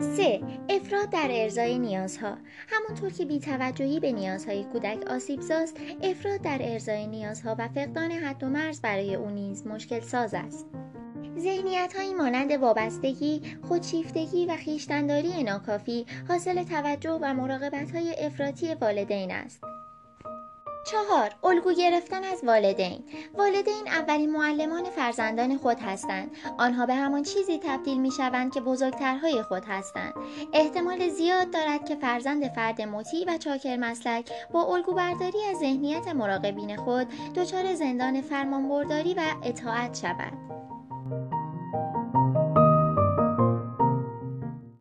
3. افراد در ارزای نیازها همونطور که بیتوجهی به نیازهای کودک آسیبزاست افراد در ارزای نیازها و فقدان حد و مرز برای او نیز مشکل ساز است ذهنیت هایی مانند وابستگی، خودشیفتگی و خیشتنداری ناکافی حاصل توجه و مراقبت های افراطی والدین است. چهار الگو گرفتن از والدین. والدین اولین معلمان فرزندان خود هستند. آنها به همان چیزی تبدیل می شوند که بزرگترهای خود هستند. احتمال زیاد دارد که فرزند فرد مطیع و چاکر مسلک با الگو برداری از ذهنیت مراقبین خود دچار زندان فرمانبرداری و اطاعت شود.